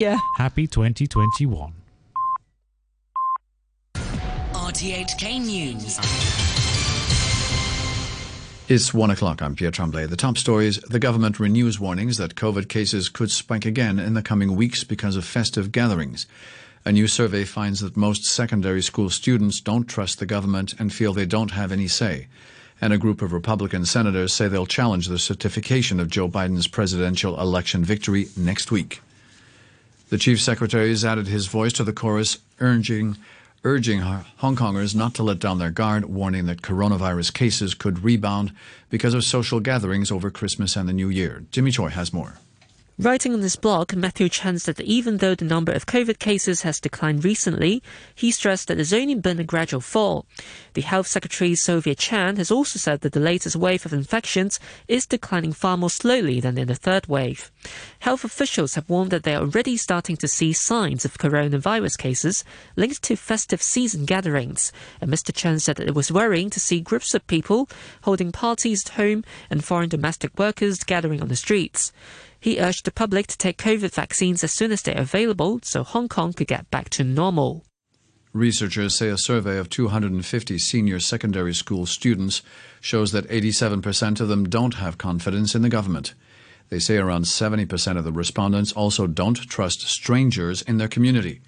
Yeah. Happy 2021. RTHK News. It's one o'clock. I'm Pierre Tremblay. The top stories the government renews warnings that COVID cases could spike again in the coming weeks because of festive gatherings. A new survey finds that most secondary school students don't trust the government and feel they don't have any say. And a group of Republican senators say they'll challenge the certification of Joe Biden's presidential election victory next week. The chief secretary has added his voice to the chorus, urging urging Hong Kongers not to let down their guard, warning that coronavirus cases could rebound because of social gatherings over Christmas and the New Year. Jimmy Choi has more. Writing on this blog, Matthew Cheung said that even though the number of COVID cases has declined recently, he stressed that there's only been a gradual fall. The Health Secretary Sophia Chan has also said that the latest wave of infections is declining far more slowly than in the third wave. Health officials have warned that they are already starting to see signs of coronavirus cases linked to festive season gatherings. And Mr. Cheung said that it was worrying to see groups of people holding parties at home and foreign domestic workers gathering on the streets. He urged the public to take COVID vaccines as soon as they're available so Hong Kong could get back to normal. Researchers say a survey of 250 senior secondary school students shows that 87% of them don't have confidence in the government. They say around 70% of the respondents also don't trust strangers in their community.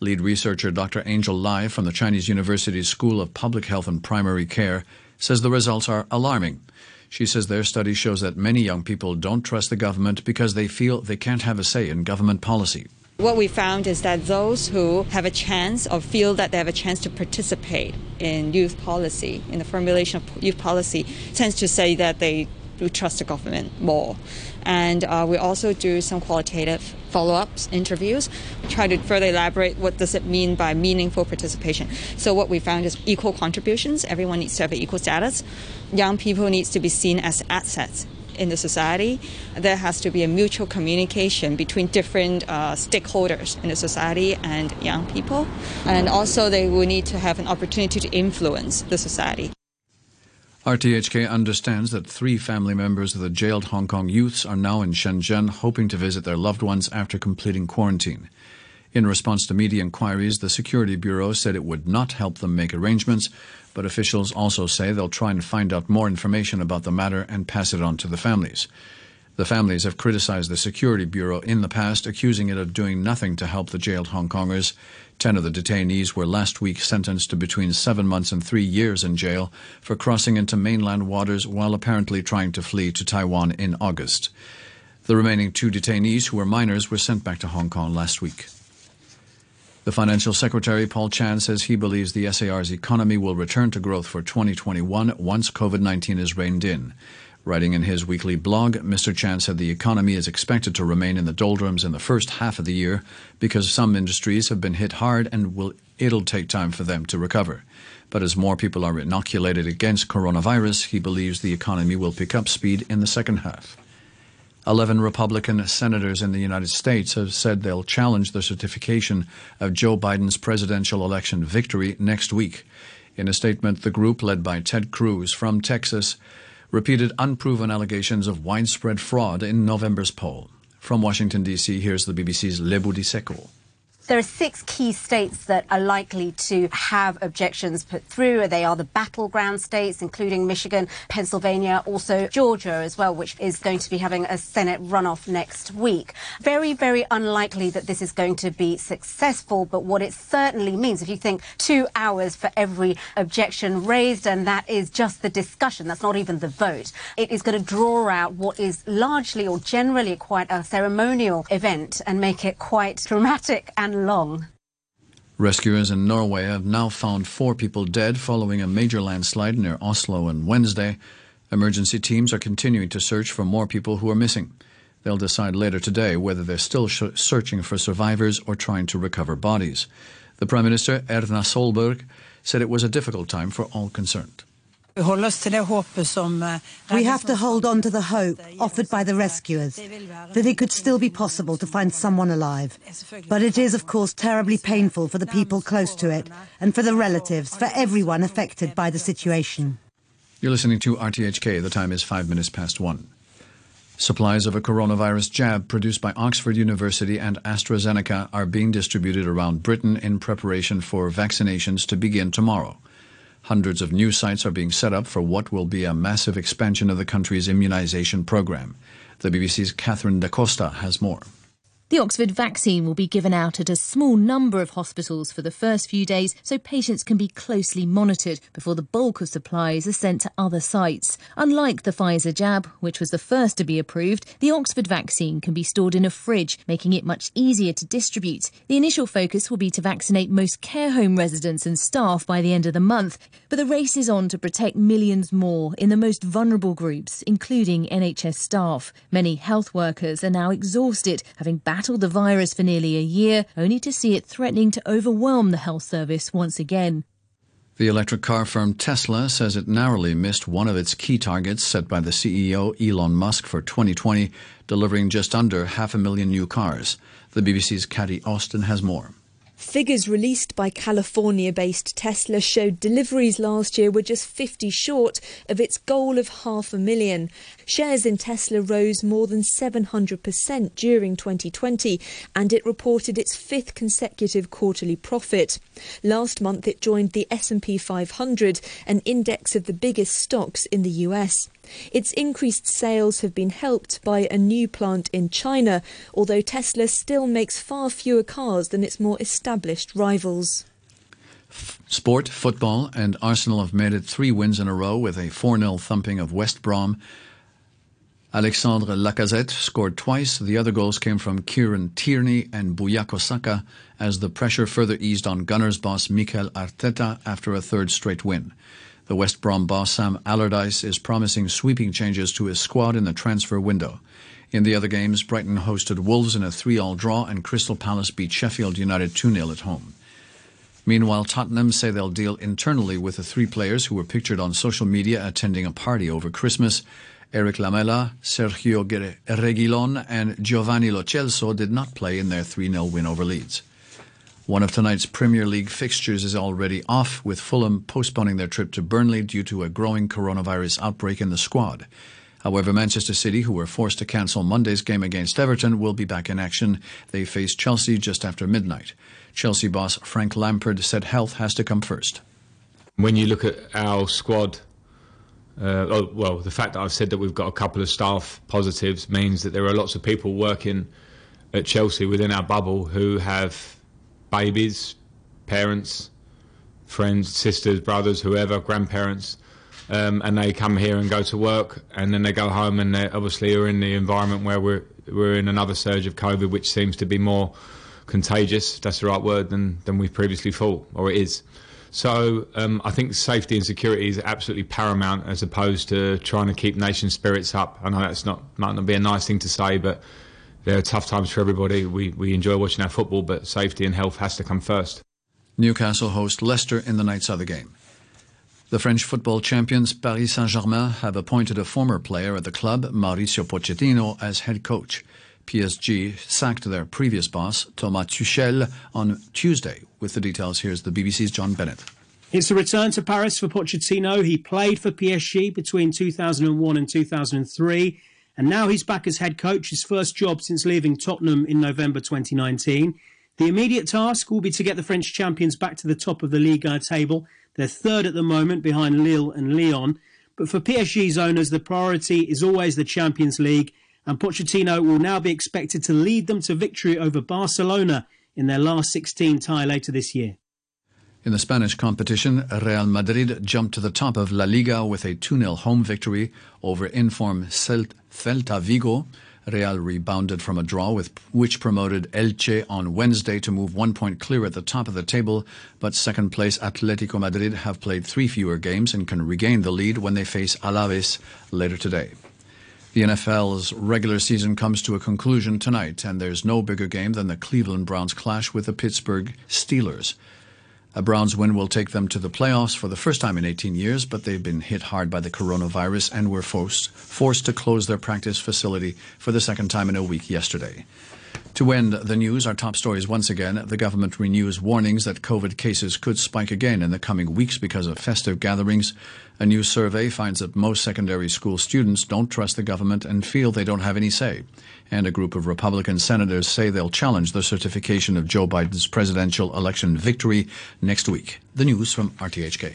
Lead researcher Dr. Angel Lai from the Chinese University School of Public Health and Primary Care says the results are alarming. She says their study shows that many young people don't trust the government because they feel they can't have a say in government policy. What we found is that those who have a chance or feel that they have a chance to participate in youth policy, in the formulation of youth policy, tends to say that they do trust the government more. And uh, we also do some qualitative follow-ups, interviews, try to further elaborate what does it mean by meaningful participation. So what we found is equal contributions. Everyone needs to have an equal status. Young people needs to be seen as assets in the society, there has to be a mutual communication between different uh, stakeholders in the society and young people. And also, they will need to have an opportunity to influence the society. RTHK understands that three family members of the jailed Hong Kong youths are now in Shenzhen hoping to visit their loved ones after completing quarantine. In response to media inquiries, the Security Bureau said it would not help them make arrangements, but officials also say they'll try and find out more information about the matter and pass it on to the families. The families have criticized the Security Bureau in the past, accusing it of doing nothing to help the jailed Hong Kongers. Ten of the detainees were last week sentenced to between seven months and three years in jail for crossing into mainland waters while apparently trying to flee to Taiwan in August. The remaining two detainees, who were minors, were sent back to Hong Kong last week. The Financial Secretary, Paul Chan, says he believes the SAR's economy will return to growth for 2021 once COVID 19 is reined in. Writing in his weekly blog, Mr. Chan said the economy is expected to remain in the doldrums in the first half of the year because some industries have been hit hard and will, it'll take time for them to recover. But as more people are inoculated against coronavirus, he believes the economy will pick up speed in the second half. Eleven Republican senators in the United States have said they'll challenge the certification of Joe Biden's presidential election victory next week. In a statement, the group, led by Ted Cruz from Texas, repeated unproven allegations of widespread fraud in November's poll. From Washington, D.C., here's the BBC's Lebo Diseko. There are six key states that are likely to have objections put through. They are the battleground states, including Michigan, Pennsylvania, also Georgia as well, which is going to be having a Senate runoff next week. Very, very unlikely that this is going to be successful, but what it certainly means, if you think two hours for every objection raised, and that is just the discussion, that's not even the vote, it is going to draw out what is largely or generally quite a ceremonial event and make it quite dramatic and long. Rescuers in Norway have now found four people dead following a major landslide near Oslo on Wednesday. Emergency teams are continuing to search for more people who are missing. They'll decide later today whether they're still searching for survivors or trying to recover bodies. The Prime Minister, Erna Solberg, said it was a difficult time for all concerned. We have to hold on to the hope offered by the rescuers that it could still be possible to find someone alive. But it is, of course, terribly painful for the people close to it and for the relatives, for everyone affected by the situation. You're listening to RTHK. The time is five minutes past one. Supplies of a coronavirus jab produced by Oxford University and AstraZeneca are being distributed around Britain in preparation for vaccinations to begin tomorrow. Hundreds of new sites are being set up for what will be a massive expansion of the country's immunization program. The BBC's Catherine Da Costa has more. The Oxford vaccine will be given out at a small number of hospitals for the first few days so patients can be closely monitored before the bulk of supplies are sent to other sites. Unlike the Pfizer jab, which was the first to be approved, the Oxford vaccine can be stored in a fridge, making it much easier to distribute. The initial focus will be to vaccinate most care home residents and staff by the end of the month, but the race is on to protect millions more in the most vulnerable groups, including NHS staff. Many health workers are now exhausted, having battled battled the virus for nearly a year, only to see it threatening to overwhelm the health service once again. The electric car firm Tesla says it narrowly missed one of its key targets set by the CEO Elon Musk for 2020, delivering just under half a million new cars. The BBC's Katie Austin has more. Figures released by California based Tesla showed deliveries last year were just 50 short of its goal of half a million. Shares in Tesla rose more than 700% during 2020 and it reported its fifth consecutive quarterly profit. Last month it joined the S&P 500, an index of the biggest stocks in the US. Its increased sales have been helped by a new plant in China, although Tesla still makes far fewer cars than its more established rivals. Sport, football, and Arsenal have made it three wins in a row with a 4 0 thumping of West Brom. Alexandre Lacazette scored twice. The other goals came from Kieran Tierney and Bukayo Saka as the pressure further eased on Gunners boss Mikel Arteta after a third straight win. The West Brom boss Sam Allardyce is promising sweeping changes to his squad in the transfer window. In the other games, Brighton hosted Wolves in a 3-all draw and Crystal Palace beat Sheffield United 2-0 at home. Meanwhile, Tottenham say they'll deal internally with the three players who were pictured on social media attending a party over Christmas. Erik Lamela, Sergio Reguilon and Giovanni Lo Celso did not play in their 3-0 win over Leeds. One of tonight's Premier League fixtures is already off, with Fulham postponing their trip to Burnley due to a growing coronavirus outbreak in the squad. However, Manchester City, who were forced to cancel Monday's game against Everton, will be back in action. They face Chelsea just after midnight. Chelsea boss Frank Lampard said health has to come first. When you look at our squad, uh, oh, well, the fact that I've said that we've got a couple of staff positives means that there are lots of people working at Chelsea within our bubble who have babies, parents, friends, sisters, brothers, whoever, grandparents, um, and they come here and go to work, and then they go home, and they obviously are in the environment where we're we're in another surge of COVID, which seems to be more contagious. That's the right word than than we previously thought, or it is. So um, I think safety and security is absolutely paramount, as opposed to trying to keep nation spirits up. I know that's not might not be a nice thing to say, but there are tough times for everybody. We, we enjoy watching our football, but safety and health has to come first. Newcastle host Leicester in the night's other game. The French football champions Paris Saint-Germain have appointed a former player at the club, Mauricio Pochettino, as head coach. PSG sacked their previous boss, Thomas Tuchel, on Tuesday. With the details, here's the BBC's John Bennett. It's a return to Paris for Pochettino. He played for PSG between 2001 and 2003 and now he's back as head coach, his first job since leaving Tottenham in November 2019. The immediate task will be to get the French champions back to the top of the Liga table. They're third at the moment behind Lille and Lyon. But for PSG's owners, the priority is always the Champions League, and Pochettino will now be expected to lead them to victory over Barcelona in their last 16 tie later this year. In the Spanish competition, Real Madrid jumped to the top of La Liga with a 2 0 home victory over inform Celta Vigo. Real rebounded from a draw with which promoted Elche on Wednesday to move one point clear at the top of the table, but second place Atletico Madrid have played three fewer games and can regain the lead when they face Alaves later today. The NFL's regular season comes to a conclusion tonight, and there's no bigger game than the Cleveland Browns clash with the Pittsburgh Steelers. A Browns win will take them to the playoffs for the first time in 18 years, but they've been hit hard by the coronavirus and were forced, forced to close their practice facility for the second time in a week yesterday. To end the news, our top stories once again. The government renews warnings that COVID cases could spike again in the coming weeks because of festive gatherings. A new survey finds that most secondary school students don't trust the government and feel they don't have any say. And a group of Republican senators say they'll challenge the certification of Joe Biden's presidential election victory next week. The news from RTHK.